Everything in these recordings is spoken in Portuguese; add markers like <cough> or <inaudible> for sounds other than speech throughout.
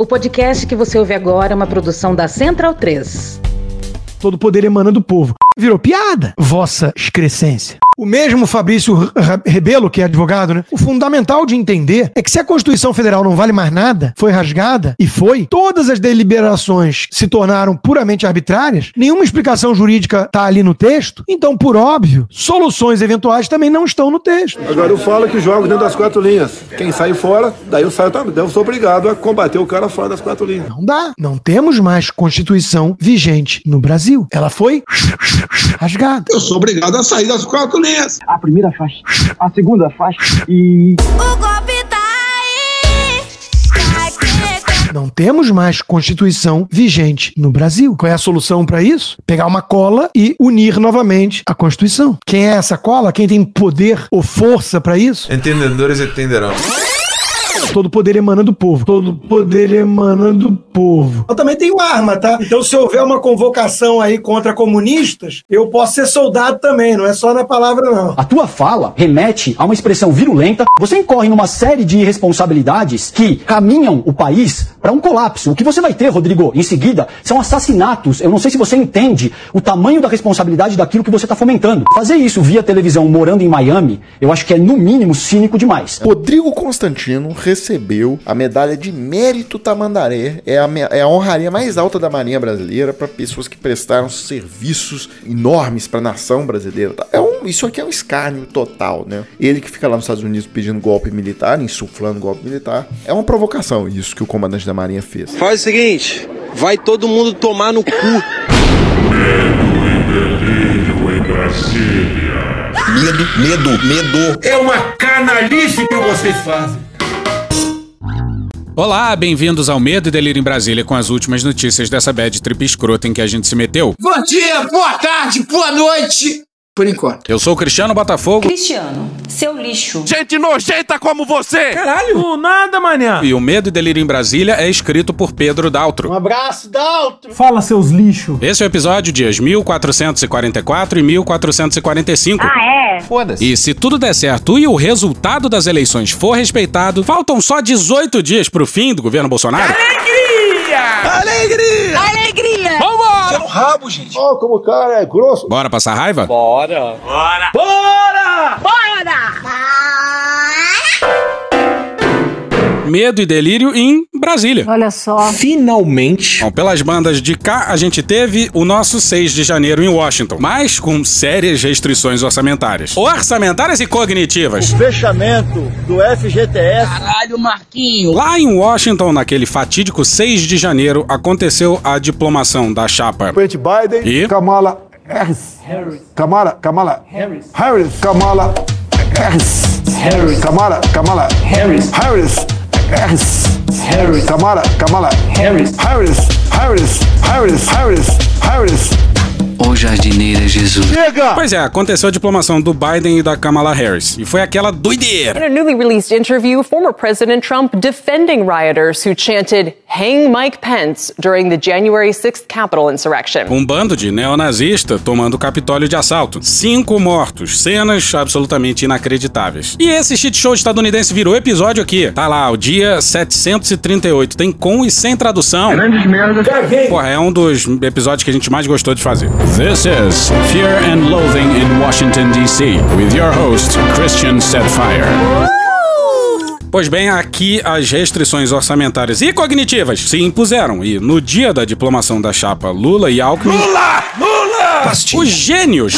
O podcast que você ouve agora é uma produção da Central 3. Todo poder emana do povo. Virou piada, vossa excrescência. O mesmo Fabrício Rebelo, que é advogado, né? O fundamental de entender é que se a Constituição Federal não vale mais nada, foi rasgada e foi, todas as deliberações se tornaram puramente arbitrárias, nenhuma explicação jurídica está ali no texto, então, por óbvio, soluções eventuais também não estão no texto. Agora eu falo que jogo dentro das quatro linhas. Quem sai fora, daí eu saio também. Eu sou obrigado a combater o cara fora das quatro linhas. Não dá. Não temos mais Constituição vigente no Brasil. Ela foi rasgada. Eu sou obrigado a sair das quatro linhas. A primeira faixa, a segunda faixa e. O golpe tá aí. Não temos mais Constituição vigente no Brasil. Qual é a solução para isso? Pegar uma cola e unir novamente a Constituição. Quem é essa cola? Quem tem poder ou força para isso? Entendedores entenderão. Todo poder emana do povo. Todo poder emana do povo. Eu também tenho arma, tá? Então, se houver uma convocação aí contra comunistas, eu posso ser soldado também, não é só na palavra, não. A tua fala remete a uma expressão virulenta. Você incorre numa série de responsabilidades que caminham o país para um colapso. O que você vai ter, Rodrigo, em seguida, são assassinatos. Eu não sei se você entende o tamanho da responsabilidade daquilo que você está fomentando. Fazer isso via televisão morando em Miami, eu acho que é no mínimo cínico demais. Rodrigo Constantino recebeu a medalha de mérito Tamandaré. É a, é a honraria mais alta da Marinha Brasileira para pessoas que prestaram serviços enormes para a nação brasileira. É um, isso aqui é um escárnio total, né? Ele que fica lá nos Estados Unidos pedindo golpe militar, insuflando golpe militar. É uma provocação isso que o comandante da Marinha fez. Faz o seguinte, vai todo mundo tomar no cu. Medo, medo, medo. É uma canalice que vocês fazem. Olá, bem-vindos ao Medo e Delírio em Brasília com as últimas notícias dessa bad trip escrota em que a gente se meteu. Bom dia, boa tarde, boa noite. Por enquanto. Eu sou o Cristiano Botafogo Cristiano, seu lixo. Gente nojenta como você! Caralho! nada, manhã! e o Medo e Delírio em Brasília é escrito por Pedro Daltro. Um abraço, Daltro! Fala, seus lixos! Esse é o episódio dias 1444 e 1445. Ah, é? Foda-se. E se tudo der certo e o resultado das eleições for respeitado, faltam só 18 dias pro fim do governo Bolsonaro. Alegria! Alegria! Vambora! É um rabo, gente. Ó, como o cara é grosso. Bora passar raiva? Bora. Medo e Delírio em Brasília. Olha só. Finalmente. Bom, pelas bandas de cá, a gente teve o nosso 6 de janeiro em Washington, mas com sérias restrições orçamentárias. Orçamentárias e cognitivas. Fechamento do FGTS. Caralho, Marquinho. Lá em Washington, naquele fatídico 6 de janeiro, aconteceu a diplomação da chapa. Presidente Biden E? Kamala Harris. Kamala, Kamala Harris. Harris. Kamala Harris. Harris. Kamala, Kamala Harris. Harris. Harris. Harris. Kamala, Kamala Harris. Harris. Harris. Harris. Harris. Harris. Ô jardineira Jesus. Pois é, aconteceu a diplomação do Biden e da Kamala Harris. E foi aquela doideira. In a newly released interview, former President Trump defending rioters who chanted, Hang Mike Pence during the January 6th Capitol insurrection. Um bando de neonazista tomando o Capitólio de assalto. Cinco mortos. Cenas absolutamente inacreditáveis. E esse shit show estadunidense virou episódio aqui. Tá lá, o dia 738. Tem com e sem tradução. Porra, é um dos episódios que a gente mais gostou de fazer. This is Fear and Loathing in Washington, D.C. with your host, Christian Setfire. Pois bem, aqui as restrições orçamentárias e cognitivas se impuseram e no dia da diplomação da chapa Lula e Alckmin, Lula! Lula! os gênios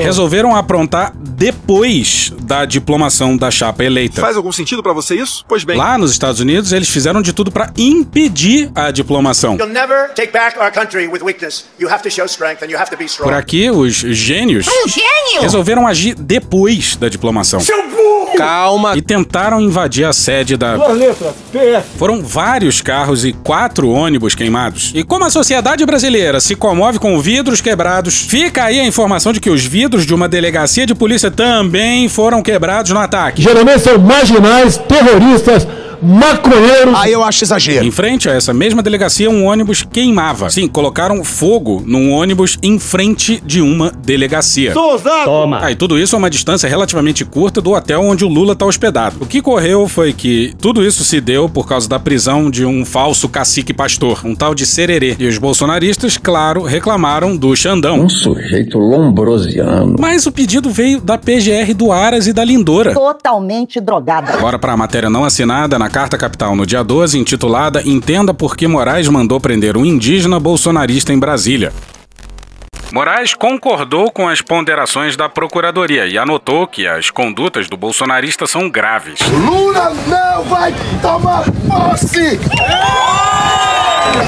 resolveram aprontar depois da diplomação da chapa eleita. Faz algum sentido pra você isso? Pois bem. Lá nos Estados Unidos, eles fizeram de tudo pra impedir a diplomação. You'll never take back our country with weakness. You have to show strength and you have to be strong. Por aqui, os gênios Gênio! resolveram agir depois da diplomação Calma. e tentaram invadir a sede da Duas letras. PF. Foram vários carros e quatro ônibus queimados. E como a sociedade brasileira se comove com vidros quebrados, fica aí a informação de que os vidros de uma delegacia de polícia também foram quebrados no ataque. Geralmente são marginais, terroristas, maconheiros. Aí eu acho exagero. Em frente a essa mesma delegacia, um ônibus queimava. Sim, colocaram fogo num ônibus em frente de uma delegacia. Sou ousado. Toma. Ah, e tudo isso a uma distância relativamente curta do hotel onde o Lula tá hospedado. O que correu foi que tudo isso se deu por causa da prisão de um falso cacique pastor, um tal de Sererê. E os bolsonaristas, claro, reclamaram do Xandão. Um sujeito lombrosiano. Mas o pedido veio da PGR do Aras e da Lindora. Totalmente drogada. Agora para a matéria não assinada na Carta Capital no dia 12, intitulada Entenda por que Moraes mandou prender um indígena bolsonarista em Brasília. Moraes concordou com as ponderações da Procuradoria e anotou que as condutas do bolsonarista são graves. Lula não vai tomar posse!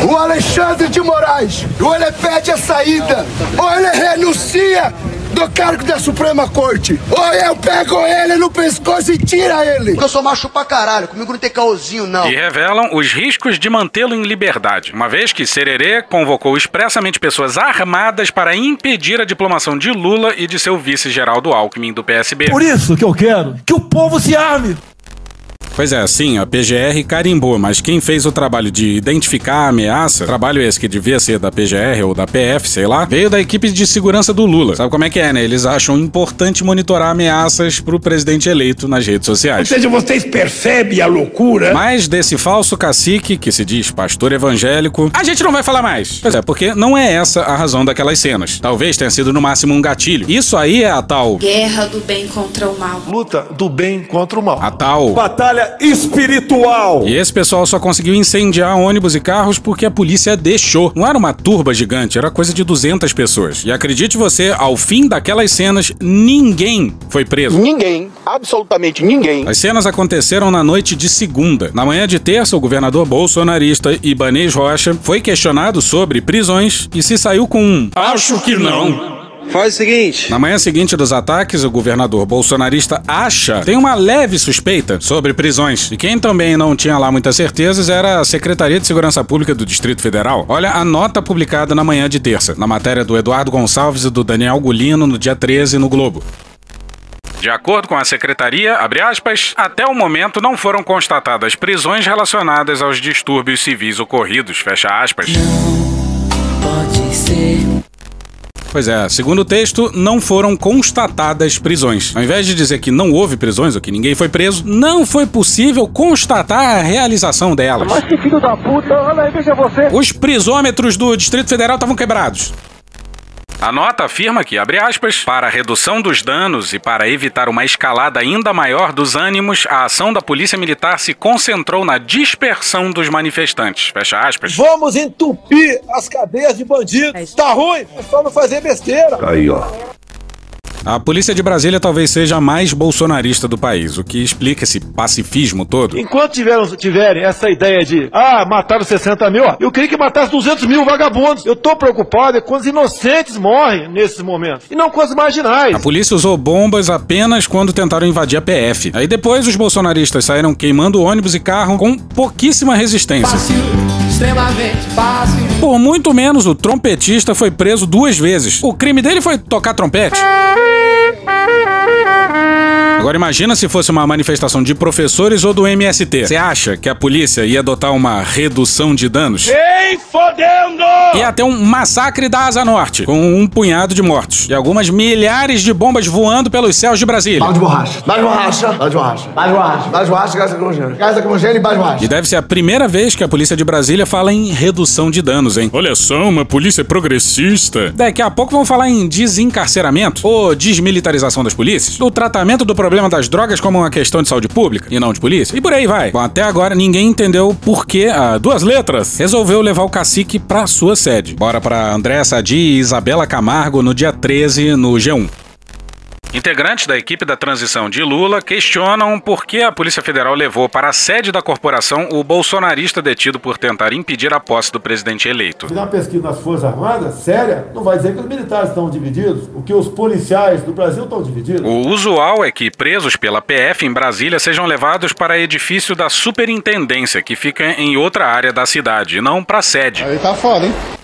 O Alexandre de Moraes, ou ele pede a saída, ou ele renuncia do cargo da Suprema Corte. Ou eu pego ele no pescoço e tira ele. Eu sou macho pra caralho, comigo não tem caosinho, não. E revelam os riscos de mantê-lo em liberdade, uma vez que Sererê convocou expressamente pessoas armadas para impedir a diplomação de Lula e de seu vice Geraldo Alckmin do PSB. Por isso que eu quero que o povo se arme. Pois é, sim, a PGR carimbou, mas quem fez o trabalho de identificar a ameaça, trabalho esse que devia ser da PGR ou da PF, sei lá, veio da equipe de segurança do Lula. Sabe como é que é, né? Eles acham importante monitorar ameaças pro presidente eleito nas redes sociais. Ou seja, vocês percebem a loucura? Mas desse falso cacique, que se diz pastor evangélico, a gente não vai falar mais. Pois é, porque não é essa a razão daquelas cenas. Talvez tenha sido no máximo um gatilho. Isso aí é a tal. Guerra do bem contra o mal. Luta do bem contra o mal. A tal. Batalha espiritual. E esse pessoal só conseguiu incendiar ônibus e carros porque a polícia deixou. Não era uma turba gigante, era coisa de 200 pessoas. E acredite você, ao fim daquelas cenas, ninguém foi preso. Ninguém, absolutamente ninguém. As cenas aconteceram na noite de segunda. Na manhã de terça, o governador bolsonarista Ibanez Rocha foi questionado sobre prisões e se saiu com um Acho que não. Faz o seguinte. Na manhã seguinte dos ataques, o governador bolsonarista acha, tem uma leve suspeita sobre prisões. E quem também não tinha lá muitas certezas era a Secretaria de Segurança Pública do Distrito Federal. Olha a nota publicada na manhã de terça, na matéria do Eduardo Gonçalves e do Daniel Gulino no dia 13 no Globo. De acordo com a secretaria, aspas, até o momento não foram constatadas prisões relacionadas aos distúrbios civis ocorridos, fecha aspas. Pode ser. Pois é, segundo o texto, não foram constatadas prisões. Ao invés de dizer que não houve prisões ou que ninguém foi preso, não foi possível constatar a realização delas. Mas que filho da puta, olha aí, veja você. Os prisômetros do Distrito Federal estavam quebrados. A nota afirma que, abre aspas, para a redução dos danos e para evitar uma escalada ainda maior dos ânimos, a ação da Polícia Militar se concentrou na dispersão dos manifestantes. Fecha aspas. Vamos entupir as cadeias de bandidos. Tá ruim? É só não fazer besteira. Aí, ó. A polícia de Brasília talvez seja a mais bolsonarista do país, o que explica esse pacifismo todo. Enquanto tiveram, tiverem essa ideia de, ah, mataram 60 mil, eu queria que matasse 200 mil vagabundos. Eu tô preocupado é quando os inocentes morrem nesses momentos, e não com os marginais. A polícia usou bombas apenas quando tentaram invadir a PF. Aí depois os bolsonaristas saíram queimando ônibus e carro com pouquíssima resistência. Fácil, extremamente fácil. Por muito menos, o trompetista foi preso duas vezes. O crime dele foi tocar trompete. Agora imagina se fosse uma manifestação de professores ou do MST. Você acha que a polícia ia adotar uma redução de danos? Vem fodendo! Ia até um massacre da Asa Norte, com um punhado de mortos e algumas milhares de bombas voando pelos céus de Brasília. Bala de borracha. Bala de borracha. Bala de borracha. Bala de borracha. Bala de borracha, gás lacrimogêneo. Gás lacrimogêneo e bala de borracha. E deve ser a primeira vez que a polícia de Brasília fala em redução de danos, hein? Olha só, uma polícia progressista. Daqui a pouco vão falar em desencarceramento ou desmilitarização das polícias, do tratamento do problema das drogas como uma questão de saúde pública e não de polícia. E por aí vai. Bom, até agora ninguém entendeu por que a Duas Letras resolveu levar o cacique pra sua sede. Bora pra André Sadi e Isabela Camargo no dia 13 no G1. Integrantes da equipe da transição de Lula questionam por que a Polícia Federal levou para a sede da corporação o bolsonarista detido por tentar impedir a posse do presidente eleito. Uma pesquisa nas Forças Armadas, séria, não vai dizer que os militares estão divididos, o que os policiais do Brasil estão divididos. O usual é que presos pela PF em Brasília sejam levados para edifício da superintendência, que fica em outra área da cidade, e não para a sede. Aí tá foda, hein?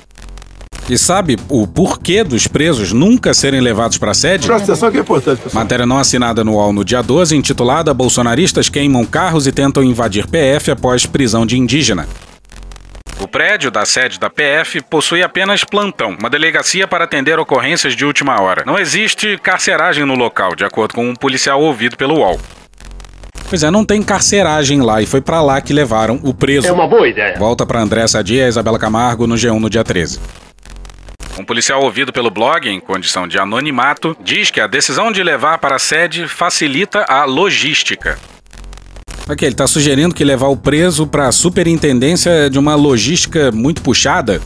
E sabe o porquê dos presos nunca serem levados pra sede? Presta atenção que é importante, pessoal. Matéria não assinada no UOL no dia 12, intitulada Bolsonaristas queimam carros e tentam invadir PF após prisão de indígena. O prédio da sede da PF possui apenas plantão, uma delegacia para atender ocorrências de última hora. Não existe carceragem no local, de acordo com um policial ouvido pelo UOL. Pois é, não tem carceragem lá e foi pra lá que levaram o preso. É uma boa ideia. Volta pra André Sadia e a Isabela Camargo no G1 no dia 13. Um policial ouvido pelo blog, em condição de anonimato, diz que a decisão de levar para a sede facilita a logística. Aqui, ele tá sugerindo que levar o preso para a superintendência é de uma logística muito puxada.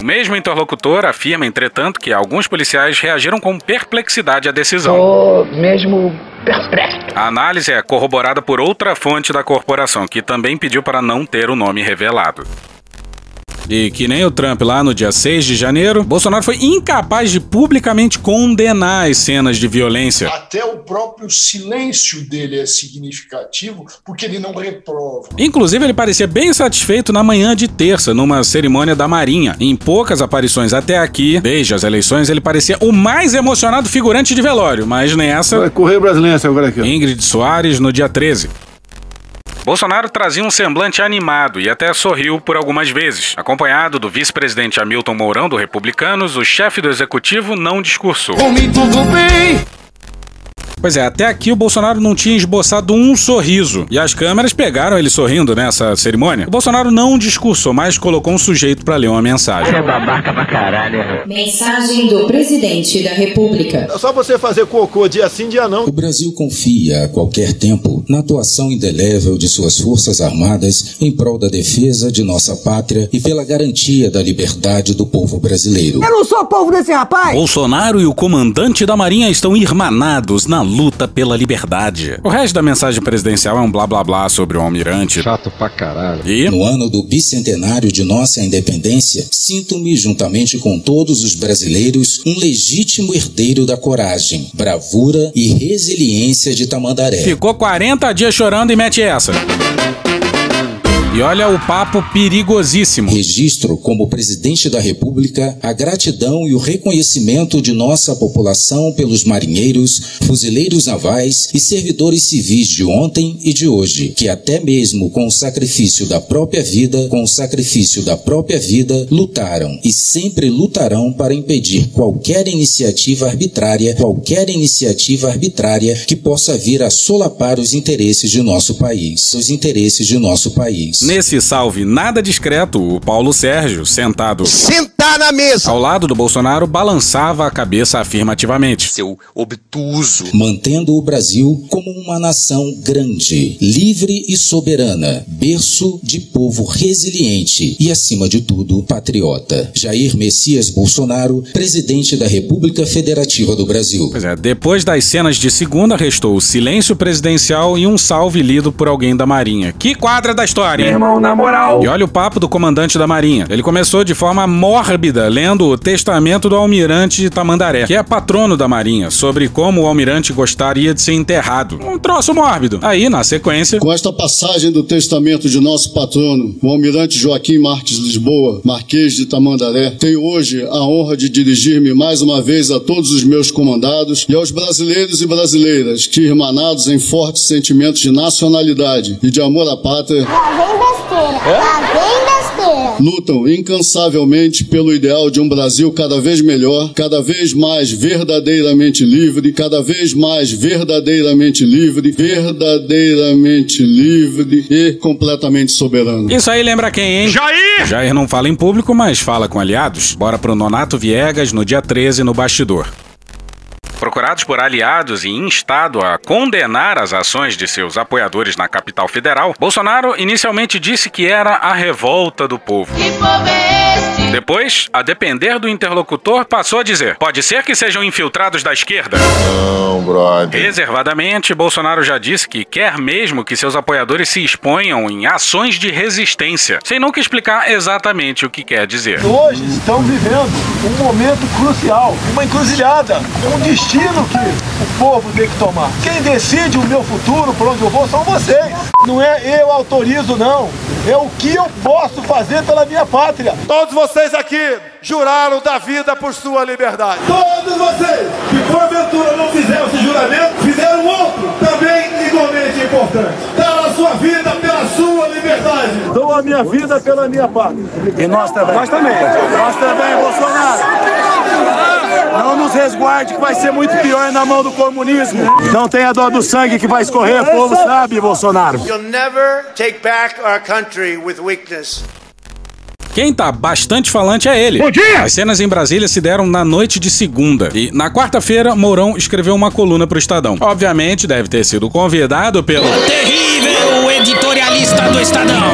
O mesmo interlocutor afirma, entretanto, que alguns policiais reagiram com perplexidade à decisão. Tô mesmo perplexo. A análise é corroborada por outra fonte da corporação, que também pediu para não ter o nome revelado. E que nem o Trump lá no dia 6 de janeiro, Bolsonaro foi incapaz de publicamente condenar as cenas de violência. Até o próprio silêncio dele é significativo, porque ele não reprova. Inclusive, ele parecia bem satisfeito na manhã de terça, numa cerimônia da Marinha. Em poucas aparições até aqui, desde as eleições, ele parecia o mais emocionado figurante de velório, mas nessa. Vai correr brasileiro agora aqui. ó. Ingrid Soares no dia 13. Bolsonaro trazia um semblante animado e até sorriu por algumas vezes. Acompanhado do vice-presidente Hamilton Mourão, do Republicanos, o chefe do executivo não discursou. Pois é, até aqui o Bolsonaro não tinha esboçado um sorriso. E as câmeras pegaram ele sorrindo nessa cerimônia. O Bolsonaro não discursou, mas colocou um sujeito para ler uma mensagem. É babaca pra caralho. Mensagem do presidente da República. É só você fazer cocô dia sim, dia não. O Brasil confia a qualquer tempo na atuação indelével de suas Forças Armadas em prol da defesa de nossa pátria e pela garantia da liberdade do povo brasileiro. Eu não sou povo desse rapaz. Bolsonaro e o comandante da Marinha estão irmanados na luta pela liberdade. O resto da mensagem presidencial é um blá blá blá sobre o almirante. Chato pra caralho. E No ano do bicentenário de nossa independência, sinto-me, juntamente com todos os brasileiros, um legítimo herdeiro da coragem, bravura e resiliência de Tamandaré. ficou 40 dias chorando e mete essa. E olha o papo perigosíssimo. Registro como presidente da República a gratidão e o reconhecimento de nossa população pelos marinheiros, fuzileiros navais e servidores civis de ontem e de hoje, que até mesmo com o sacrifício da própria vida, com o sacrifício da própria vida, lutaram e sempre lutarão para impedir qualquer iniciativa arbitrária, qualquer iniciativa arbitrária que possa vir a solapar os interesses de nosso país, os interesses de nosso país. Nesse salve nada discreto, o Paulo Sérgio, sentado Sentar na mesa. ao lado do Bolsonaro, balançava a cabeça afirmativamente. Seu obtuso. mantendo o Brasil como uma nação grande, livre e soberana, berço de povo resiliente e, acima de tudo, patriota. Jair Messias Bolsonaro, presidente da República Federativa do Brasil. Pois é, depois das cenas de segunda, restou o silêncio presidencial e um salve lido por alguém da Marinha. Que quadra da história, hein? Irmão, na moral. E olha o papo do comandante da Marinha. Ele começou de forma mórbida, lendo o testamento do almirante Tamandaré, que é patrono da Marinha, sobre como o almirante gostaria de ser enterrado. Um troço mórbido. Aí, na sequência, Com esta passagem do testamento de nosso patrono, o almirante Joaquim Marques Lisboa, Marquês de Tamandaré, tenho hoje a honra de dirigir-me mais uma vez a todos os meus comandados e aos brasileiros e brasileiras que, irmanados em fortes sentimentos de nacionalidade e de amor à pátria, lutam incansavelmente pelo ideal de um Brasil cada vez melhor, cada vez mais verdadeiramente livre, cada vez mais verdadeiramente livre, verdadeiramente livre e completamente soberano. Isso aí lembra quem, hein? Jair! Jair não fala em público, mas fala com aliados. Bora pro Nonato Viegas no dia 13 no bastidor. Procurados por aliados e instado a condenar as ações de seus apoiadores na capital federal, Bolsonaro inicialmente disse que era a revolta do povo. Que povo é este? Depois, a depender do interlocutor, passou a dizer: pode ser que sejam infiltrados da esquerda. Não, brother. Reservadamente, Bolsonaro já disse que quer mesmo que seus apoiadores se exponham em ações de resistência, sem nunca explicar exatamente o que quer dizer. Hoje estamos vivendo um momento crucial, uma encruzilhada, um destino que o povo tem que tomar. Quem decide o meu futuro, por onde eu vou, são vocês. Não é eu autorizo, não. É o que eu posso fazer pela minha pátria. Todos vocês vocês aqui juraram da vida por sua liberdade. Todos vocês que porventura não fizeram esse juramento, fizeram outro também igualmente importante. Dar a sua vida pela sua liberdade. Dou a minha vida pela minha pátria. E nós também. Nós também. Nós também, Bolsonaro. Não nos resguarde que vai ser muito pior na mão do comunismo. Não tenha dó do sangue que vai escorrer, o povo sabe, Bolsonaro. You'll never take back our country with weakness. Quem tá bastante falante é ele. Bom dia! As cenas em Brasília se deram na noite de segunda. E na quarta-feira, Mourão escreveu uma coluna pro Estadão. Obviamente, deve ter sido convidado pelo Terrível editorialista do Estadão.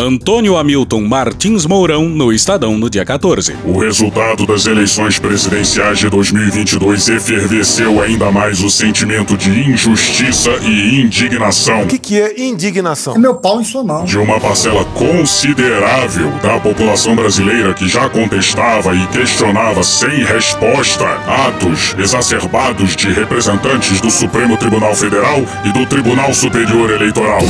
Antônio Hamilton Martins Mourão no Estadão no dia 14. O resultado das eleições presidenciais de 2022 efervesceu ainda mais o sentimento de injustiça e indignação O que, que é indignação? Meu pau em sua mão. de uma parcela considerável da população brasileira que já contestava e questionava sem resposta atos exacerbados de representantes do Supremo Tribunal Federal e do Tribunal Superior Eleitoral.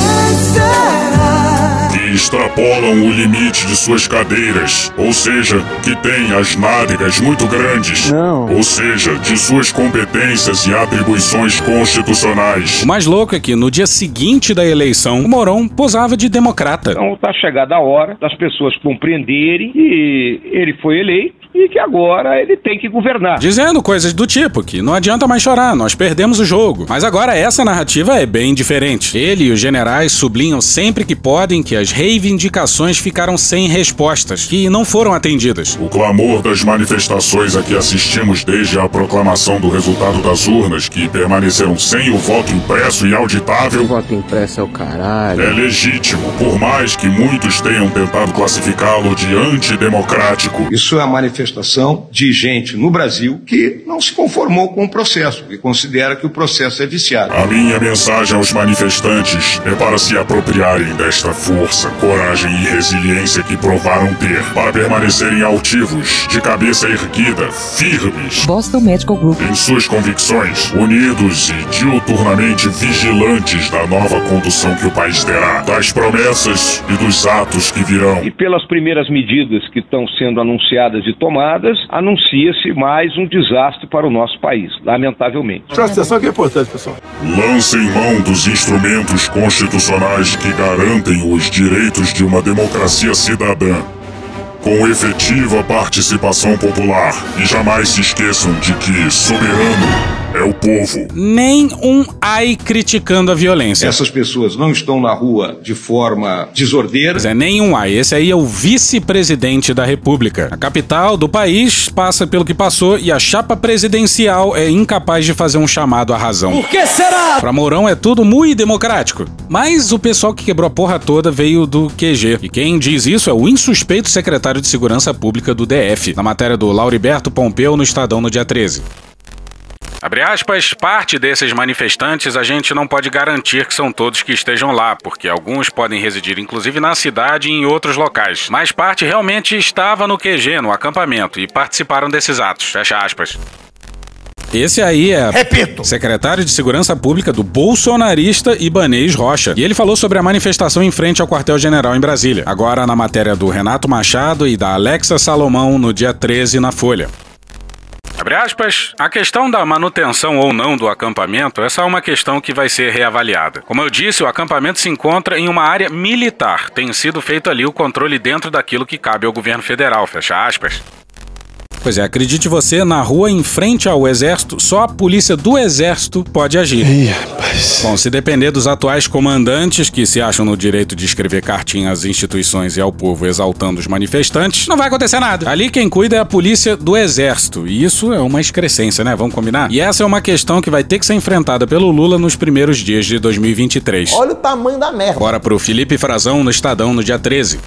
Que extrapolam o limite de suas cadeiras, ou seja, que têm as nádegas muito grandes, ou seja, de suas competências e atribuições constitucionais. O mais louco é que no dia seguinte da eleição, o Mourão posava de democrata. Então está chegada a hora das pessoas compreenderem que ele foi eleito e que agora ele tem que governar. Dizendo coisas do tipo que não adianta mais chorar, nós perdemos o jogo. Mas agora essa narrativa é bem diferente. Ele e os generais sublinham sempre que podem que as reivindicações ficaram sem respostas, que não foram atendidas. O clamor das manifestações a que assistimos desde a proclamação do resultado das urnas, que permaneceram sem o voto impresso e auditável, Voto impresso é o caralho. é legítimo, por mais que muitos tenham tentado classificá-lo de antidemocrático. Isso é a manifestação de gente no Brasil que não se conformou com o processo, que considera que o processo é viciado. A minha mensagem aos manifestantes é para se apropriarem desta força, coragem e resiliência que provaram ter, para permanecerem altivos, de cabeça erguida, firmes, Boston Medical Group. em suas convicções, unidos e diuturnamente vigilantes da nova condução que o país terá, das promessas e dos atos que virão. E pelas primeiras medidas que estão sendo anunciadas e tomadas, anuncia-se mais um desastre para o nosso país, lamentavelmente. Presta atenção que é importante, pessoal. Lancem mão dos instrumentos constitucionais que garantem os direitos de uma democracia cidadã, com efetiva participação popular. E jamais se esqueçam de que soberano é o povo. Nem um ai criticando a violência. Essas pessoas não estão na rua de forma desordeira. Pois é, nenhum ai. Esse aí é o vice-presidente da República. A capital do país passa pelo que passou e a chapa presidencial é incapaz de fazer um chamado à razão. Por que será? Pra Mourão é tudo muito democrático. Mas o pessoal que quebrou a porra toda veio do QG. E quem diz isso é o insuspeito secretário de Segurança Pública do DF, na matéria do Lauriberto Pompeu no Estadão no dia 13. Abre aspas, parte desses manifestantes a gente não pode garantir que são todos que estejam lá, porque alguns podem residir inclusive na cidade e em outros locais. Mas parte realmente estava no QG, no acampamento, e participaram desses atos. Fecha aspas. Esse aí é Repito. secretário de Segurança Pública do bolsonarista Ibanez Rocha. E ele falou sobre a manifestação em frente ao quartel-general em Brasília. Agora na matéria do Renato Machado e da Alexa Salomão no dia 13 na Folha. Aspas, a questão da manutenção ou não do acampamento, essa é uma questão que vai ser reavaliada. Como eu disse, o acampamento se encontra em uma área militar. Tem sido feito ali o controle dentro daquilo que cabe ao governo federal, fecha aspas. Pois é, acredite você, na rua em frente ao exército, só a polícia do exército pode agir. Ih, rapaz. Bom, se depender dos atuais comandantes que se acham no direito de escrever cartinha às instituições e ao povo exaltando os manifestantes, não vai acontecer nada. Ali quem cuida é a polícia do exército. E isso é uma excrescência, né? Vamos combinar? E essa é uma questão que vai ter que ser enfrentada pelo Lula nos primeiros dias de 2023. Olha o tamanho da merda. Bora pro Felipe Frazão no Estadão no dia 13.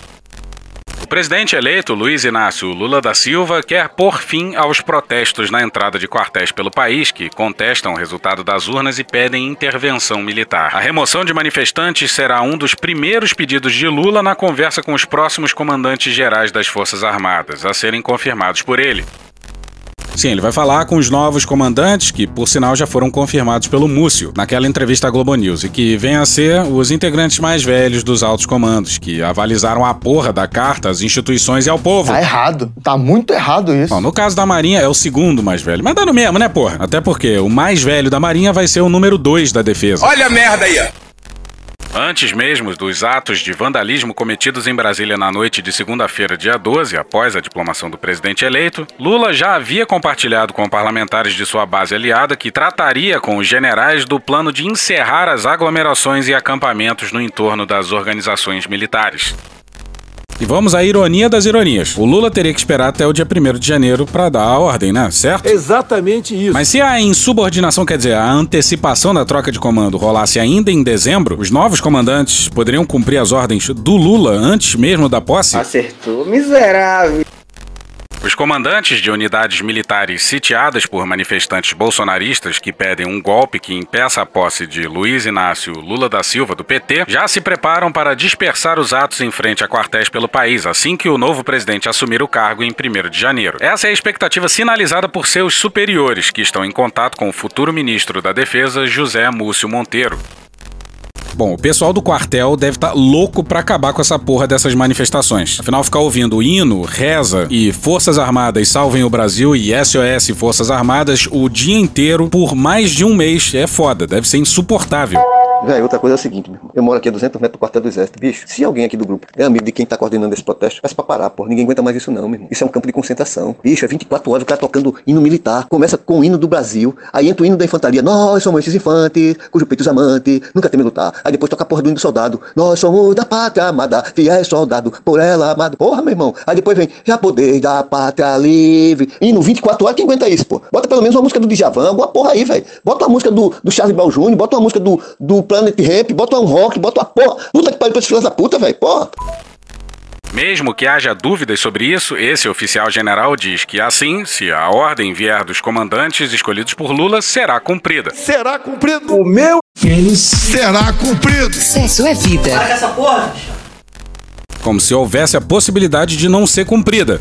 O presidente eleito, Luiz Inácio Lula da Silva, quer pôr fim aos protestos na entrada de quartéis pelo país que contestam o resultado das urnas e pedem intervenção militar. A remoção de manifestantes será um dos primeiros pedidos de Lula na conversa com os próximos comandantes gerais das Forças Armadas, a serem confirmados por ele. Sim, ele vai falar com os novos comandantes, que por sinal já foram confirmados pelo Múcio, naquela entrevista à Globo News, e que vêm a ser os integrantes mais velhos dos altos comandos, que avalizaram a porra da carta às instituições e ao povo. Tá errado. Tá muito errado isso. Bom, no caso da Marinha, é o segundo mais velho. Mas dá no mesmo, né, porra? Até porque o mais velho da Marinha vai ser o número 2 da defesa. Olha a merda aí, ó. Antes mesmo dos atos de vandalismo cometidos em Brasília na noite de segunda-feira, dia 12, após a diplomação do presidente eleito, Lula já havia compartilhado com parlamentares de sua base aliada que trataria com os generais do plano de encerrar as aglomerações e acampamentos no entorno das organizações militares. E vamos à ironia das ironias. O Lula teria que esperar até o dia 1 de janeiro para dar a ordem, né? Certo? Exatamente isso. Mas se a insubordinação, quer dizer, a antecipação da troca de comando rolasse ainda em dezembro, os novos comandantes poderiam cumprir as ordens do Lula antes mesmo da posse? Acertou, miserável. Os comandantes de unidades militares sitiadas por manifestantes bolsonaristas que pedem um golpe que impeça a posse de Luiz Inácio Lula da Silva, do PT, já se preparam para dispersar os atos em frente a quartéis pelo país assim que o novo presidente assumir o cargo em 1 de janeiro. Essa é a expectativa sinalizada por seus superiores, que estão em contato com o futuro ministro da Defesa, José Múcio Monteiro. Bom, o pessoal do quartel deve estar tá louco pra acabar com essa porra dessas manifestações. Afinal, ficar ouvindo hino, reza e Forças Armadas salvem o Brasil e SOS Forças Armadas o dia inteiro por mais de um mês é foda, deve ser insuportável. Velho, outra coisa é o seguinte, meu irmão. Eu moro aqui a 200 metros do quartel do exército. Bicho, se alguém aqui do grupo é amigo de quem tá coordenando esse protesto, peça pra parar, pô. Ninguém aguenta mais isso não, meu irmão. Isso é um campo de concentração. Bicho, é 24 horas o cara tocando hino militar. Começa com o hino do Brasil, aí entra o hino da infantaria. Nós somos esses infantes, cujo peito amante, nunca teme lutar. Aí depois toca a porra do hino do soldado. Nós somos da pátria amada, fiéis soldado, por ela amado. Porra, meu irmão. Aí depois vem, já poder da pátria livre. Hino 24 horas, quem aguenta isso, pô? Bota pelo menos uma música do Djavan, alguma porra aí, velho. Bota uma música do, do Charles Brown Jr., bota uma música do, do Planet Ramp, bota um rock, bota uma porra. Puta que pariu pra esses filhos da puta, velho. Porra. Mesmo que haja dúvidas sobre isso, esse oficial general diz que assim, se a ordem vier dos comandantes escolhidos por Lula, será cumprida. Será cumprido. O meu Eles será cumprido. Sexo é vida. Larga essa porra. Como se houvesse a possibilidade de não ser cumprida.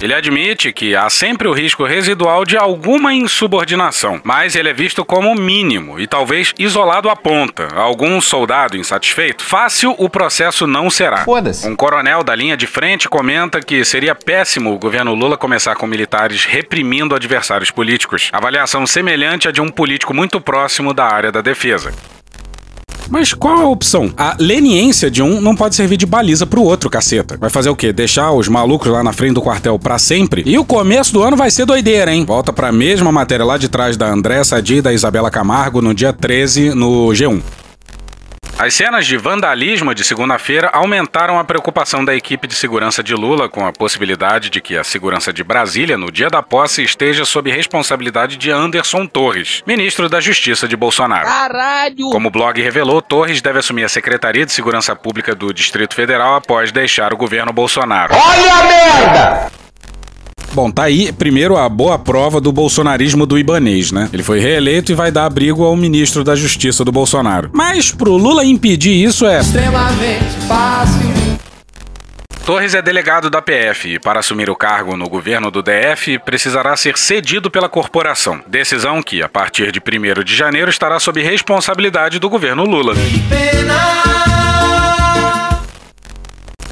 Ele admite que há sempre o risco residual de alguma insubordinação, mas ele é visto como mínimo e talvez isolado à ponta. Algum soldado insatisfeito? Fácil o processo não será. Um coronel da linha de frente comenta que seria péssimo o governo Lula começar com militares reprimindo adversários políticos. Avaliação semelhante à de um político muito próximo da área da defesa. Mas qual a opção? A leniência de um não pode servir de baliza pro outro, caceta. Vai fazer o quê? Deixar os malucos lá na frente do quartel pra sempre? E o começo do ano vai ser doideira, hein? Volta pra mesma matéria lá de trás da André Sadi e da Isabela Camargo no dia 13 no G1. As cenas de vandalismo de segunda-feira aumentaram a preocupação da equipe de segurança de Lula com a possibilidade de que a segurança de Brasília, no dia da posse, esteja sob responsabilidade de Anderson Torres, ministro da Justiça de Bolsonaro. Caralho! Como o blog revelou, Torres deve assumir a Secretaria de Segurança Pública do Distrito Federal após deixar o governo Bolsonaro. Olha a merda! Bom, tá aí, primeiro, a boa prova do bolsonarismo do Ibanês, né? Ele foi reeleito e vai dar abrigo ao ministro da Justiça do Bolsonaro. Mas pro Lula impedir isso é. Extremamente fácil. Torres é delegado da PF e, para assumir o cargo no governo do DF, precisará ser cedido pela corporação. Decisão que, a partir de 1 de janeiro, estará sob responsabilidade do governo Lula.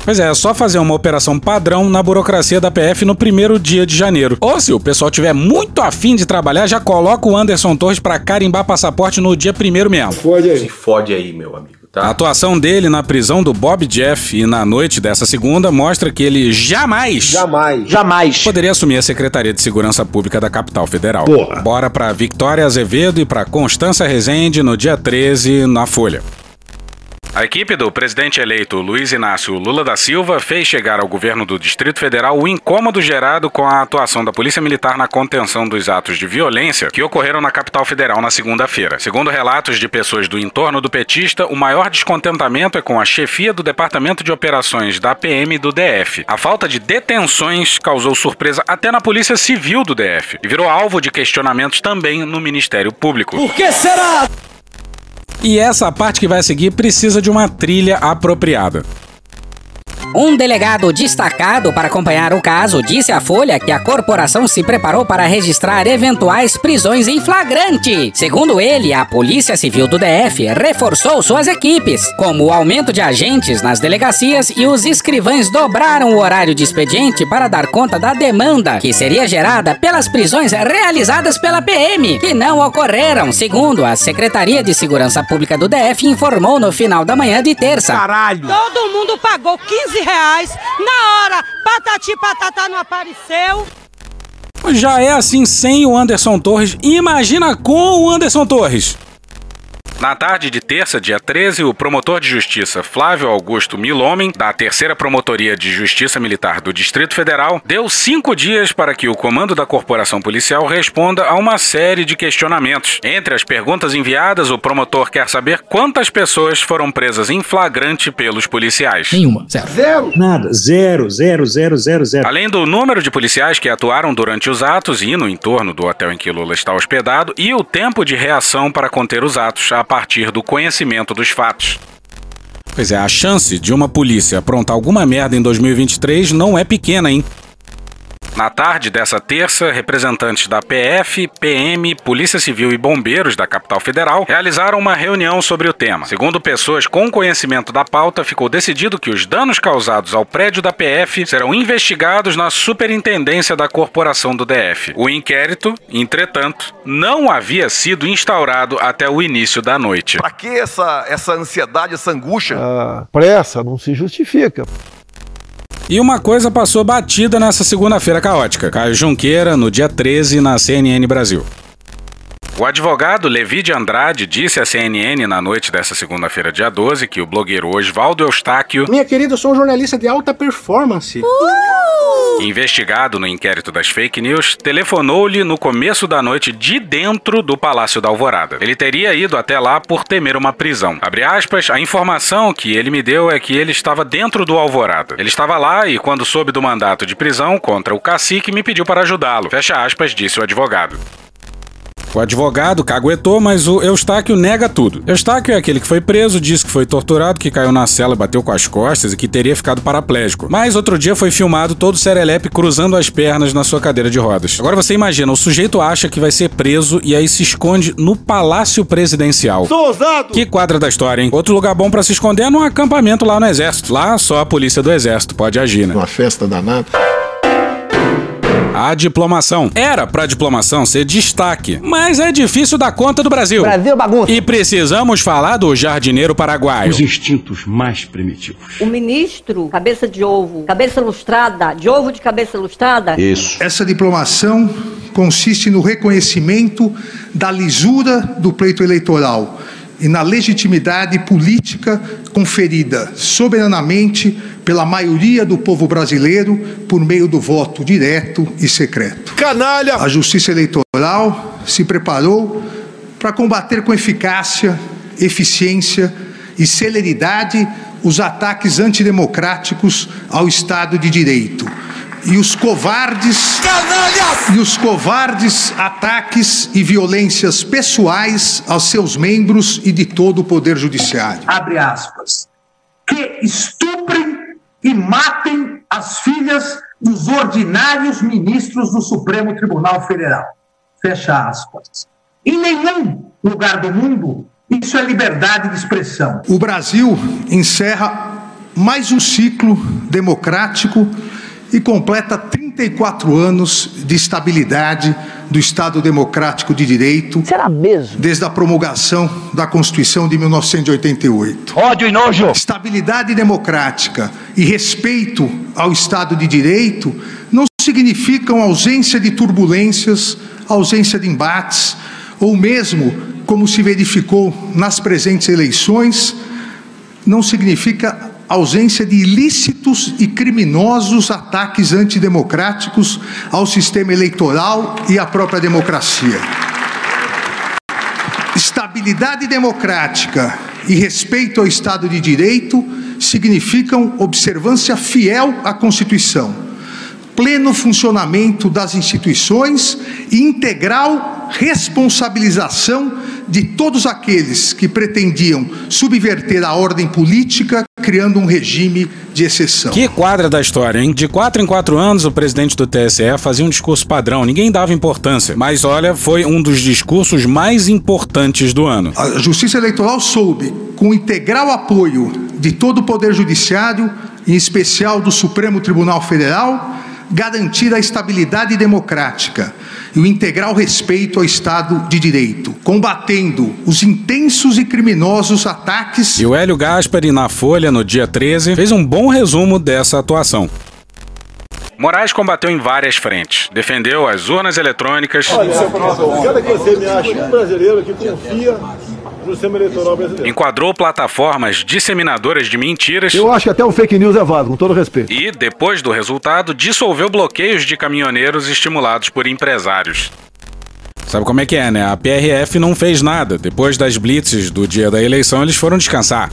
Pois é, é só fazer uma operação padrão na burocracia da PF no primeiro dia de janeiro. Ou se o pessoal tiver muito afim de trabalhar, já coloca o Anderson Torres pra carimbar passaporte no dia primeiro mesmo. Fode aí. Se fode aí, meu amigo, A tá? atuação dele na prisão do Bob Jeff e na noite dessa segunda mostra que ele jamais, Jamais. Jamais. poderia assumir a Secretaria de Segurança Pública da capital federal. Porra. Bora pra Victoria Azevedo e pra Constança Rezende no dia 13 na Folha. A equipe do presidente eleito Luiz Inácio Lula da Silva fez chegar ao governo do Distrito Federal o incômodo gerado com a atuação da Polícia Militar na contenção dos atos de violência que ocorreram na capital federal na segunda-feira. Segundo relatos de pessoas do entorno do petista, o maior descontentamento é com a chefia do Departamento de Operações da PM do DF. A falta de detenções causou surpresa até na Polícia Civil do DF e virou alvo de questionamentos também no Ministério Público. Por que será? E essa parte que vai seguir precisa de uma trilha apropriada. Um delegado destacado para acompanhar o caso disse à Folha que a corporação se preparou para registrar eventuais prisões em flagrante. Segundo ele, a Polícia Civil do DF reforçou suas equipes, como o aumento de agentes nas delegacias e os escrivães dobraram o horário de expediente para dar conta da demanda que seria gerada pelas prisões realizadas pela PM, que não ocorreram, segundo a Secretaria de Segurança Pública do DF informou no final da manhã de terça. Caralho! Todo mundo pagou 15 reais na hora, patati patatá não apareceu. Já é assim sem o Anderson Torres. Imagina com o Anderson Torres. Na tarde de terça, dia 13, o promotor de justiça Flávio Augusto Milomem, da terceira Promotoria de Justiça Militar do Distrito Federal, deu cinco dias para que o comando da corporação policial responda a uma série de questionamentos. Entre as perguntas enviadas, o promotor quer saber quantas pessoas foram presas em flagrante pelos policiais. Nenhuma. Zero. Zero. Nada. Zero, zero, zero, zero, zero. Além do número de policiais que atuaram durante os atos e no entorno do hotel em que Lula está hospedado e o tempo de reação para conter os atos a partir do conhecimento dos fatos. Pois é, a chance de uma polícia aprontar alguma merda em 2023 não é pequena, hein? Na tarde dessa terça, representantes da PF, PM, Polícia Civil e Bombeiros da capital federal realizaram uma reunião sobre o tema. Segundo pessoas com conhecimento da pauta, ficou decidido que os danos causados ao prédio da PF serão investigados na superintendência da corporação do DF. O inquérito, entretanto, não havia sido instaurado até o início da noite. Pra que essa, essa ansiedade, essa angústia? A pressa não se justifica. E uma coisa passou batida nessa segunda-feira caótica. Caio Junqueira, no dia 13, na CNN Brasil. O advogado Levi de Andrade disse à CNN na noite dessa segunda-feira, dia 12, que o blogueiro Oswaldo Eustáquio, Minha querida, eu sou um jornalista de alta performance. investigado no inquérito das fake news, telefonou-lhe no começo da noite de dentro do Palácio da Alvorada. Ele teria ido até lá por temer uma prisão. Abre aspas, a informação que ele me deu é que ele estava dentro do Alvorada. Ele estava lá e, quando soube do mandato de prisão contra o cacique, me pediu para ajudá-lo. Fecha aspas, disse o advogado. O advogado caguetou, mas o Eustáquio nega tudo. Eustáquio é aquele que foi preso, disse que foi torturado, que caiu na cela, bateu com as costas e que teria ficado paraplégico. Mas outro dia foi filmado todo serelepe cruzando as pernas na sua cadeira de rodas. Agora você imagina, o sujeito acha que vai ser preso e aí se esconde no Palácio Presidencial. Sou ousado! Que quadra da história, hein? Outro lugar bom pra se esconder é num acampamento lá no Exército. Lá só a polícia do Exército pode agir, né? Uma festa danada. A diplomação. Era pra diplomação ser destaque, mas é difícil dar conta do Brasil. Brasil bagunça. E precisamos falar do jardineiro paraguaio. Os instintos mais primitivos. O ministro, cabeça de ovo, cabeça lustrada, de ovo de cabeça lustrada. Isso. Essa diplomação consiste no reconhecimento da lisura do pleito eleitoral e na legitimidade política conferida soberanamente pela maioria do povo brasileiro por meio do voto direto e secreto. Canalha! A Justiça Eleitoral se preparou para combater com eficácia, eficiência e celeridade os ataques antidemocráticos ao Estado de Direito e os covardes e os covardes ataques e violências pessoais aos seus membros e de todo o poder judiciário. Abre aspas. Que estuprem e matem as filhas dos ordinários ministros do Supremo Tribunal Federal. Fecha aspas. Em nenhum lugar do mundo isso é liberdade de expressão. O Brasil encerra mais um ciclo democrático e completa 34 anos de estabilidade do Estado Democrático de Direito. Será mesmo? Desde a promulgação da Constituição de 1988. Ódio e nojo. Estabilidade democrática e respeito ao Estado de Direito não significam ausência de turbulências, ausência de embates, ou mesmo, como se verificou nas presentes eleições, não significa ausência de ilícitos e criminosos ataques antidemocráticos ao sistema eleitoral e à própria democracia. Estabilidade democrática e respeito ao Estado de Direito significam observância fiel à Constituição, pleno funcionamento das instituições e integral responsabilização de todos aqueles que pretendiam subverter a ordem política, criando um regime de exceção. Que quadra da história, hein? De quatro em quatro anos, o presidente do TSE fazia um discurso padrão, ninguém dava importância. Mas olha, foi um dos discursos mais importantes do ano. A Justiça Eleitoral soube, com integral apoio de todo o Poder Judiciário, em especial do Supremo Tribunal Federal, garantir a estabilidade democrática e o integral respeito ao Estado de Direito, combatendo os intensos e criminosos ataques. E o Hélio Gaspari, na Folha, no dia 13, fez um bom resumo dessa atuação. Moraes combateu em várias frentes. Defendeu as urnas eletrônicas. Olha, seu professor, quero que você me ache um brasileiro que confia no sistema eleitoral brasileiro. Enquadrou plataformas disseminadoras de mentiras. Eu acho que até o fake news é válido, com todo respeito. E, depois do resultado, dissolveu bloqueios de caminhoneiros estimulados por empresários. Sabe como é que é, né? A PRF não fez nada. Depois das blitzes do dia da eleição, eles foram descansar.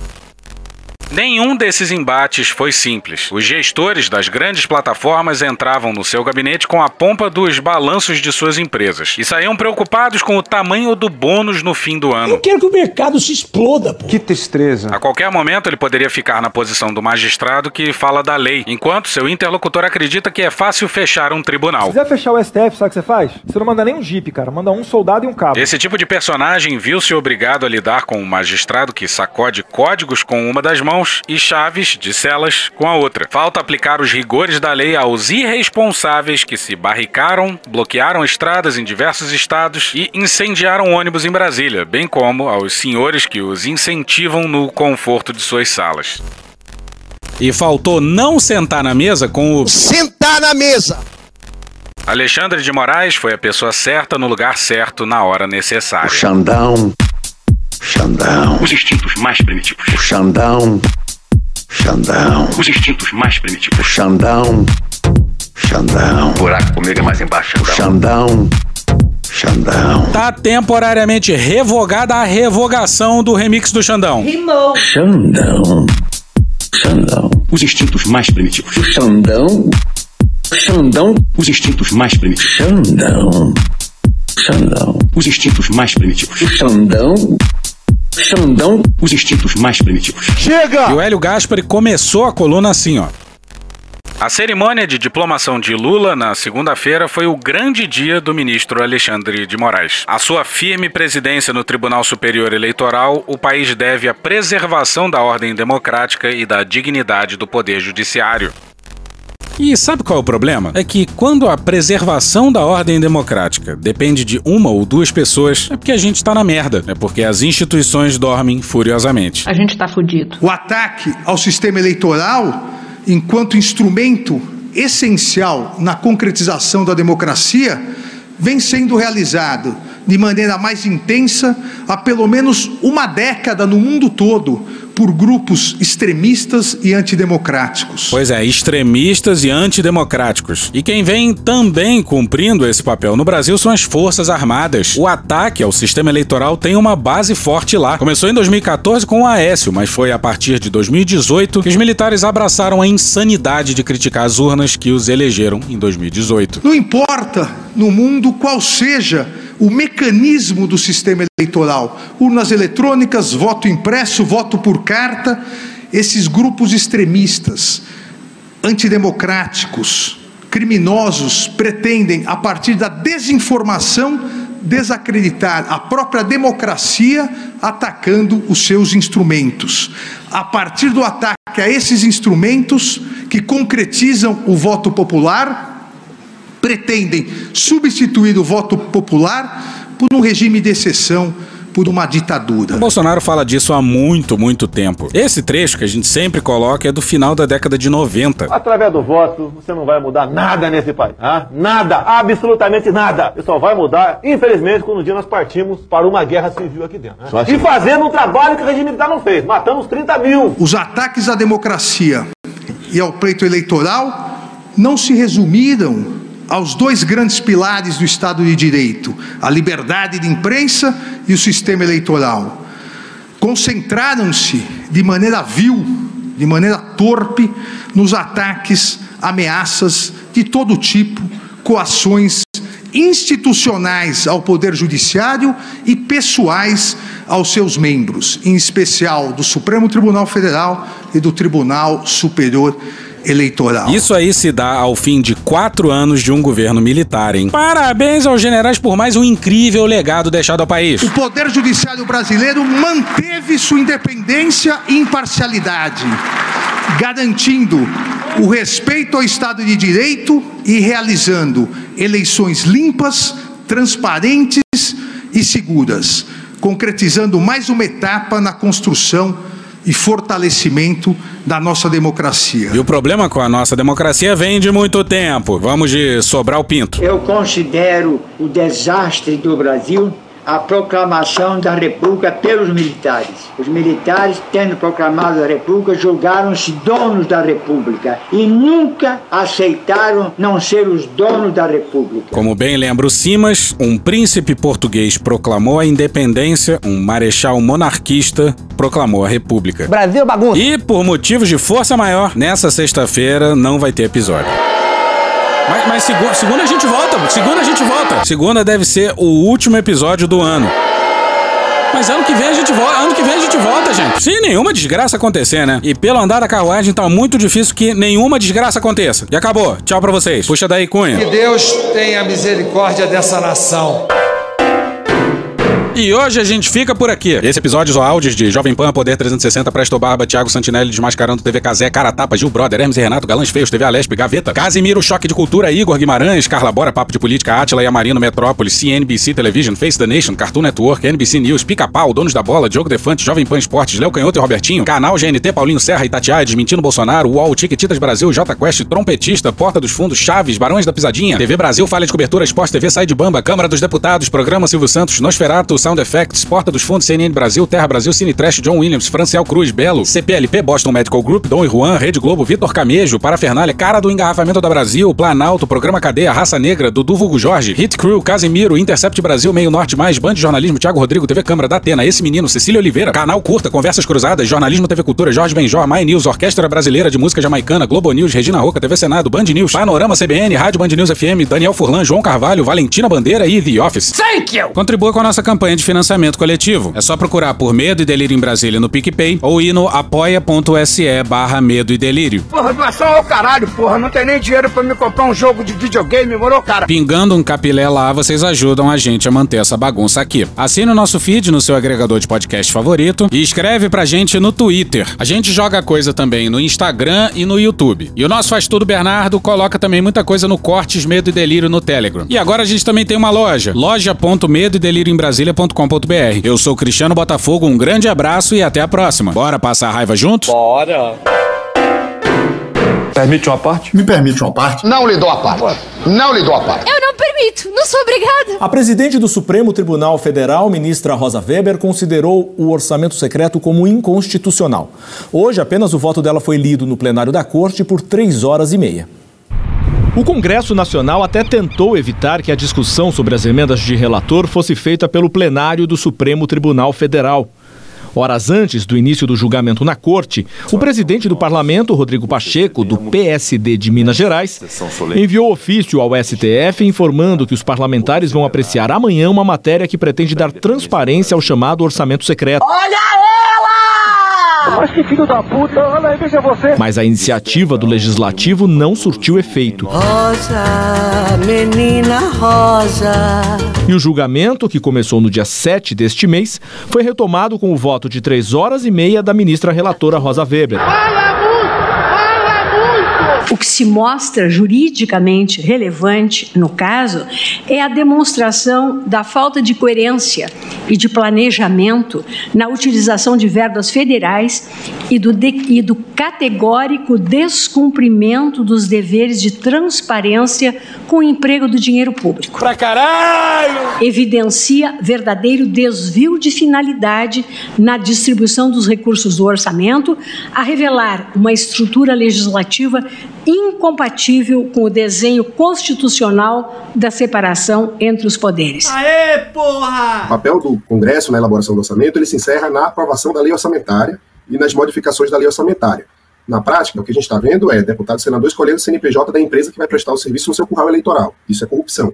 Nenhum desses embates foi simples. Os gestores das grandes plataformas entravam no seu gabinete com a pompa dos balanços de suas empresas e saíam preocupados com o tamanho do bônus no fim do ano. Eu quero que o mercado se exploda, pô. Que tristeza. A qualquer momento ele poderia ficar na posição do magistrado que fala da lei, enquanto seu interlocutor acredita que é fácil fechar um tribunal. Se quiser fechar o STF, sabe o que você faz? Você não manda nem um jipe, cara. Manda um soldado e um cabo. Esse tipo de personagem viu-se obrigado a lidar com um magistrado que sacode códigos com uma das mãos e chaves de celas com a outra. Falta aplicar os rigores da lei aos irresponsáveis que se barricaram, bloquearam estradas em diversos estados e incendiaram ônibus em Brasília, bem como aos senhores que os incentivam no conforto de suas salas. E faltou não sentar na mesa com o. Sentar na mesa! Alexandre de Moraes foi a pessoa certa no lugar certo na hora necessária. O Xandão. Xandão. Os instintos mais primitivos. O Xandão. Xandão. Os instintos mais primitivos. O Xandão. Xandão. O buraco comigo é mais embaixo. O Xandão. Xandão. Tá temporariamente revogada a revogação do remix do Xandão. Rimou. Xandão. Xandão. Os instintos mais primitivos. O Xandão. Xandão. Os instintos mais primitivos. Xandão. Xandão. Os instintos mais primitivos. O Xandão. Xandão. Os instintos mais primitivos. Chega! E o Hélio Gaspari começou a coluna assim, ó. A cerimônia de diplomação de Lula na segunda-feira foi o grande dia do ministro Alexandre de Moraes. A sua firme presidência no Tribunal Superior Eleitoral, o país deve à preservação da ordem democrática e da dignidade do poder judiciário. E sabe qual é o problema? É que quando a preservação da ordem democrática depende de uma ou duas pessoas, é porque a gente tá na merda. É porque as instituições dormem furiosamente. A gente tá fudido. O ataque ao sistema eleitoral, enquanto instrumento essencial na concretização da democracia, vem sendo realizado de maneira mais intensa há pelo menos uma década no mundo todo por grupos extremistas e antidemocráticos. Pois é, extremistas e antidemocráticos. E quem vem também cumprindo esse papel no Brasil são as Forças Armadas. O ataque ao sistema eleitoral tem uma base forte lá. Começou em 2014 com o Aécio, mas foi a partir de 2018 que os militares abraçaram a insanidade de criticar as urnas que os elegeram em 2018. Não importa no mundo qual seja o mecanismo do sistema eleitoral, urnas eletrônicas, voto impresso, voto por carta, esses grupos extremistas, antidemocráticos, criminosos, pretendem, a partir da desinformação, desacreditar a própria democracia, atacando os seus instrumentos. A partir do ataque a esses instrumentos que concretizam o voto popular, pretendem substituir o voto popular por um regime de exceção, por uma ditadura. O Bolsonaro fala disso há muito, muito tempo. Esse trecho que a gente sempre coloca é do final da década de 90. Através do voto, você não vai mudar nada nesse país. Ah? Nada, absolutamente nada. E só vai mudar, infelizmente, quando um dia nós partimos para uma guerra civil aqui dentro. Né? E fazendo um trabalho que o regime militar não fez. Matamos 30 mil. Os ataques à democracia e ao pleito eleitoral não se resumiram aos dois grandes pilares do Estado de Direito, a liberdade de imprensa e o sistema eleitoral. Concentraram-se de maneira vil, de maneira torpe, nos ataques, ameaças de todo tipo, coações institucionais ao Poder Judiciário e pessoais aos seus membros, em especial do Supremo Tribunal Federal e do Tribunal Superior Eleitoral. Isso aí se dá ao fim de quatro anos de um governo militar, hein? Parabéns aos generais por mais um incrível legado deixado ao país. O Poder Judiciário brasileiro manteve sua independência e imparcialidade, garantindo o respeito ao Estado de Direito e realizando eleições limpas, transparentes e seguras, concretizando mais uma etapa na construção e fortalecimento da nossa democracia. E o problema com a nossa democracia vem de muito tempo. Vamos de sobrar o pinto. Eu considero o desastre do Brasil a proclamação da República pelos militares. Os militares, tendo proclamado a República, julgaram-se donos da República e nunca aceitaram não ser os donos da República. Como bem lembra o Simas, um príncipe português proclamou a independência, um marechal monarquista proclamou a República. Brasil bagunça. E por motivos de força maior, nessa sexta-feira não vai ter episódio. Mas, mas segunda, segunda a gente volta, segunda a gente volta. Segunda deve ser o último episódio do ano. Mas ano que vem a gente volta, ano que vem a gente volta, gente. Se nenhuma desgraça acontecer, né? E pelo andar da carruagem tá muito difícil que nenhuma desgraça aconteça. E acabou. Tchau pra vocês. Puxa daí, Cunha. Que Deus tenha misericórdia dessa nação. E hoje a gente fica por aqui. Esse episódio usou áudios de Jovem Pan, Poder 360, Presto Barba, Thiago Santinelli, Desmascarando, TV Casé, Cara Tapa, Gil Brother, Hermes e Renato, Galãs Feios, TV Alesp, Gaveta, Casimiro, Choque de Cultura, Igor Guimarães, Carla Bora, Papo de Política, Átila e Amarino, Metrópolis, CNBC Television, Face the Nation, Cartoon Network, NBC News, Pica-Pau, Donos da Bola, Diogo Defante, Jovem Pan Esportes, Léo Canhoto e Robertinho, Canal GNT, Paulinho Serra, Itatiaia, Desmentindo Bolsonaro, UOL, Tiquetitas Brasil, J Quest, Trompetista, Porta dos Fundos, Chaves, Barões da Pisadinha, TV Brasil, Falha de Cobertura, Esporte TV, Sai de Bamba, Câmara dos Deputados, Programa Silvio Santos, Nosferato, Sound Effects, Porta dos Fundos, CNN Brasil, Terra Brasil, Cine Trash, John Williams, Franciel Cruz, Belo, CPLP, Boston Medical Group, Dom e Juan, Rede Globo, Vitor Camejo, Parafernália, Cara do Engarrafamento da Brasil, Planalto, Programa Cadeia, Raça Negra, Dudu Vulgo Jorge, Hit Crew, Casimiro, Intercept Brasil, Meio Norte Mais, Band de Jornalismo, Thiago Rodrigo, TV Câmara, Datena, Esse Menino, Cecília Oliveira, Canal Curta, Conversas Cruzadas, Jornalismo TV Cultura, Jorge Benjor, My News, Orquestra Brasileira de Música Jamaicana, Globo News, Regina Roca, TV Senado, Band News, Panorama CBN, Rádio Band News FM, Daniel Furlan, João Carvalho, Valentina Bandeira e The Office. Thank you! Contribua com a nossa campanha de financiamento coletivo. É só procurar por Medo e Delírio em Brasília no PicPay ou ir no apoia.se barra Medo e Delírio. Porra, doação ao caralho, porra. Não tem nem dinheiro pra me comprar um jogo de videogame, moro, cara? Pingando um capilé lá, vocês ajudam a gente a manter essa bagunça aqui. Assine o nosso feed no seu agregador de podcast favorito e escreve pra gente no Twitter. A gente joga coisa também no Instagram e no YouTube. E o nosso Faz Tudo Bernardo coloca também muita coisa no Cortes Medo e Delírio no Telegram. E agora a gente também tem uma loja, loja.medoedelirioembrasilha.com.br. Eu sou Cristiano Botafogo, um grande abraço e até a próxima. Bora passar a raiva junto? Bora! Permite uma parte? Me permite uma parte? Não lhe dou a parte. Não lhe dou a parte. Eu não permito, não sou obrigada. A presidente do Supremo Tribunal Federal, ministra Rosa Weber, considerou o orçamento secreto como inconstitucional. Hoje, apenas o voto dela foi lido no plenário da corte por três horas e meia. O Congresso Nacional até tentou evitar que a discussão sobre as emendas de relator fosse feita pelo plenário do Supremo Tribunal Federal. Horas antes do início do julgamento na corte, o presidente do parlamento, Rodrigo Pacheco, do PSD de Minas Gerais, enviou ofício ao STF informando que os parlamentares vão apreciar amanhã uma matéria que pretende dar transparência ao chamado orçamento secreto. Olha ela! Mas que filho da puta, olha aí, veja você. Mas a iniciativa do legislativo não surtiu efeito. Rosa, menina rosa. E o julgamento, que começou no dia 7 deste mês, foi retomado com o voto de três horas e meia da ministra relatora Rosa Weber. O que se mostra juridicamente relevante no caso é a demonstração da falta de coerência e de planejamento na utilização de verbas federais e do, de, e do categórico descumprimento dos deveres de transparência com o emprego do dinheiro público. Pra caralho! Evidencia verdadeiro desvio de finalidade na distribuição dos recursos do orçamento, a revelar uma estrutura legislativa incompatível com o desenho constitucional da separação entre os poderes. Aê, porra! O papel do Congresso na elaboração do orçamento ele se encerra na aprovação da lei orçamentária e nas modificações da lei orçamentária. Na prática, o que a gente está vendo é deputado e senador escolhendo o CNPJ da empresa que vai prestar o serviço no seu curral eleitoral. Isso é corrupção.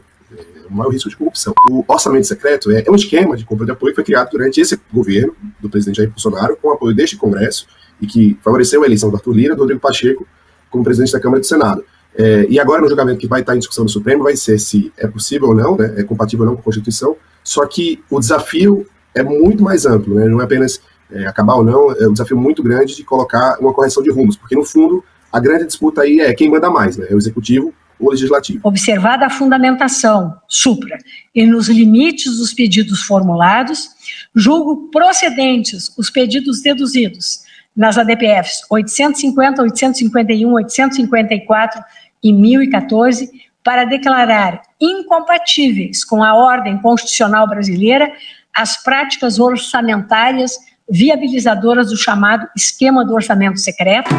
o maior risco de corrupção. O orçamento secreto é, é um esquema de compra de apoio que foi criado durante esse governo do presidente Jair Bolsonaro, com apoio deste Congresso, e que favoreceu a eleição do Arthur Lira do Rodrigo Pacheco como presidente da Câmara e do Senado. É, e agora, no julgamento que vai estar em discussão no Supremo, vai ser se é possível ou não, né, é compatível ou não com a Constituição, só que o desafio é muito mais amplo, né, não é apenas é, acabar ou não, é um desafio muito grande de colocar uma correção de rumos, porque no fundo a grande disputa aí é quem manda mais, né, é o executivo ou o legislativo. Observada a fundamentação supra e nos limites dos pedidos formulados, julgo procedentes os pedidos deduzidos nas ADPFs 850, 851, 854 e 1014 para declarar incompatíveis com a ordem constitucional brasileira as práticas orçamentárias viabilizadoras do chamado esquema do orçamento secreto.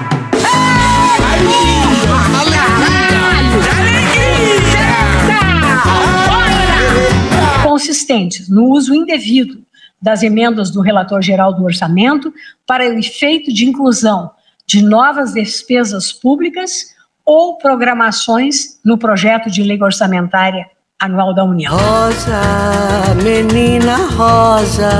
Consistentes no uso indevido das emendas do relator geral do orçamento para o efeito de inclusão de novas despesas públicas ou programações no projeto de lei orçamentária anual da União. Rosa, menina rosa.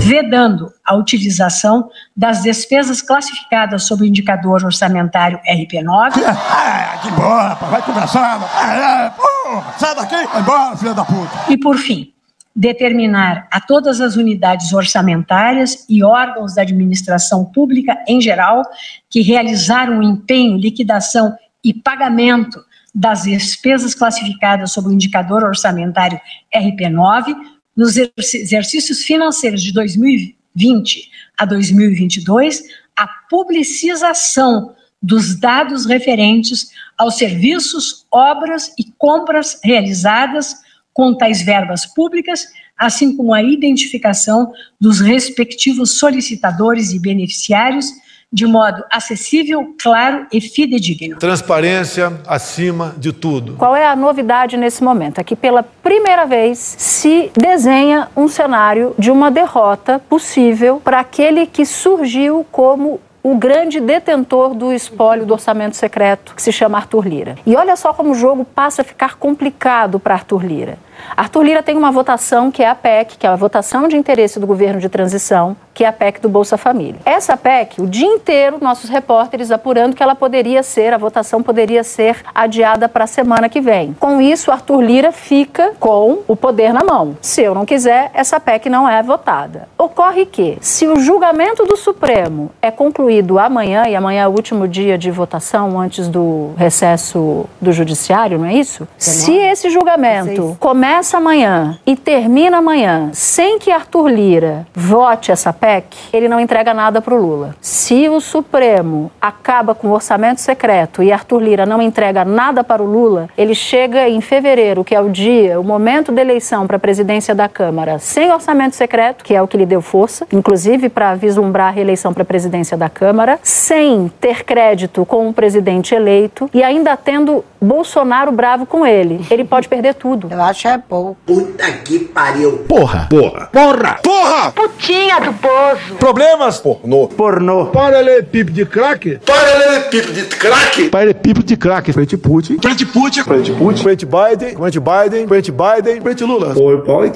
Vedando a utilização das despesas classificadas sob o indicador orçamentário RP9. <laughs> Ah, que boa, rapaz. Vai conversar. Ah, porra, sai daqui. Vai embora, filha da puta. E, por fim, determinar a todas as unidades orçamentárias e órgãos da administração pública em geral que realizaram o empenho, liquidação e pagamento das despesas classificadas sob o indicador orçamentário RP9 nos exercícios financeiros de 2020 a 2022, a publicização dos dados referentes aos serviços, obras e compras realizadas com tais verbas públicas, assim como a identificação dos respectivos solicitadores e beneficiários de modo acessível, claro e fidedigno. Transparência acima de tudo. Qual é a novidade nesse momento? É que pela primeira vez se desenha um cenário de uma derrota possível para aquele que surgiu como o grande detentor do espólio do orçamento secreto, que se chama Arthur Lira. E olha só como o jogo passa a ficar complicado para Arthur Lira. Arthur Lira tem uma votação que é a PEC, que é a votação de interesse do governo de transição, que é a PEC do Bolsa Família. Essa PEC, o dia inteiro, nossos repórteres apurando que ela poderia ser, a votação poderia ser adiada para a semana que vem. Com isso, Arthur Lira fica com o poder na mão. Se eu não quiser, essa PEC não é votada. Ocorre que, se o julgamento do Supremo é concluído amanhã, e amanhã é o último dia de votação antes do recesso do Judiciário, não é isso? Se esse julgamento começa começa amanhã e termina amanhã sem que Arthur Lira vote essa PEC, ele não entrega nada para o Lula. Se o Supremo acaba com o orçamento secreto e Arthur Lira não entrega nada para o Lula, ele chega em fevereiro, que é o dia, o momento da eleição para a presidência da Câmara, sem orçamento secreto, que é o que lhe deu força, inclusive para vislumbrar a reeleição para a presidência da Câmara, sem ter crédito com o presidente eleito e ainda tendo Bolsonaro bravo com ele. Ele pode perder tudo. Eu acho é pouco. Puta que pariu. Porra. Porra. Porra. Porra. Putinha do poço. Problemas? Pornô. Pornô. Paralelepípedo de crack? Paralelepípedo de crack. Paralelepípedo de crack. Frente Putin. Frente Putin. Frente Putin. Frente Biden, frente Biden, frente Biden, frente Lula.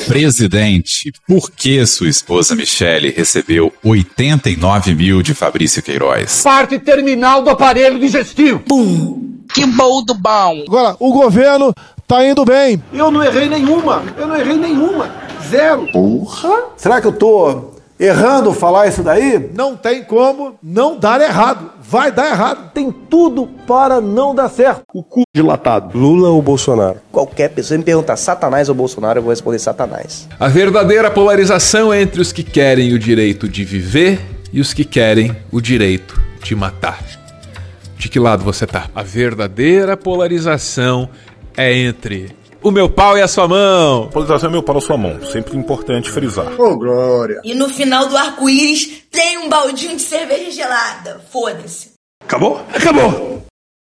Presidente, por que sua esposa Michele recebeu 89 mil de Fabrício Queiroz? Parte terminal do aparelho digestivo. Pum. Que bom do bom. Agora, o governo tá indo bem. Eu não errei nenhuma. Eu não errei nenhuma. Zero. Porra. Será que eu tô errando falar isso daí? Não tem como não dar errado. Vai dar errado. Tem tudo para não dar certo. O cu dilatado. Lula ou Bolsonaro? Qualquer pessoa me perguntar Satanás ou Bolsonaro, eu vou responder Satanás. A verdadeira polarização entre os que querem o direito de viver e os que querem o direito de matar. De que lado você tá? A verdadeira polarização é entre o meu pau e a sua mão. Polarização é meu pau na sua mão. Sempre importante frisar. Ô, oh, Glória. E no final do arco-íris tem um baldinho de cerveja gelada. Foda-se. Acabou? Acabou.